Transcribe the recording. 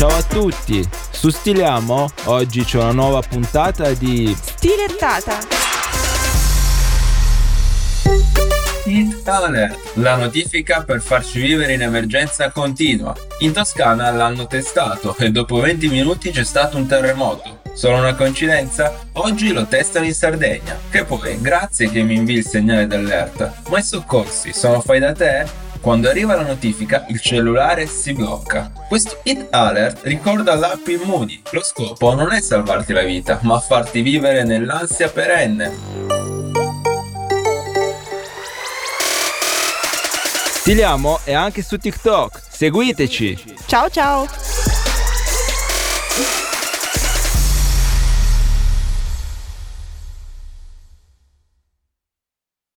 Ciao a tutti, su Stiliamo oggi c'è una nuova puntata di Stilettata. Hit Alert, la notifica per farci vivere in emergenza continua. In Toscana l'hanno testato e dopo 20 minuti c'è stato un terremoto. Solo una coincidenza? Oggi lo testano in Sardegna. Che poi, grazie che mi invii il segnale d'allerta. Ma i soccorsi sono fai da te? Quando arriva la notifica, il cellulare si blocca. Questo hit alert ricorda l'app Immuni. Lo scopo non è salvarti la vita, ma farti vivere nell'ansia perenne. Stiliamo è anche su TikTok. Seguiteci! Ciao ciao.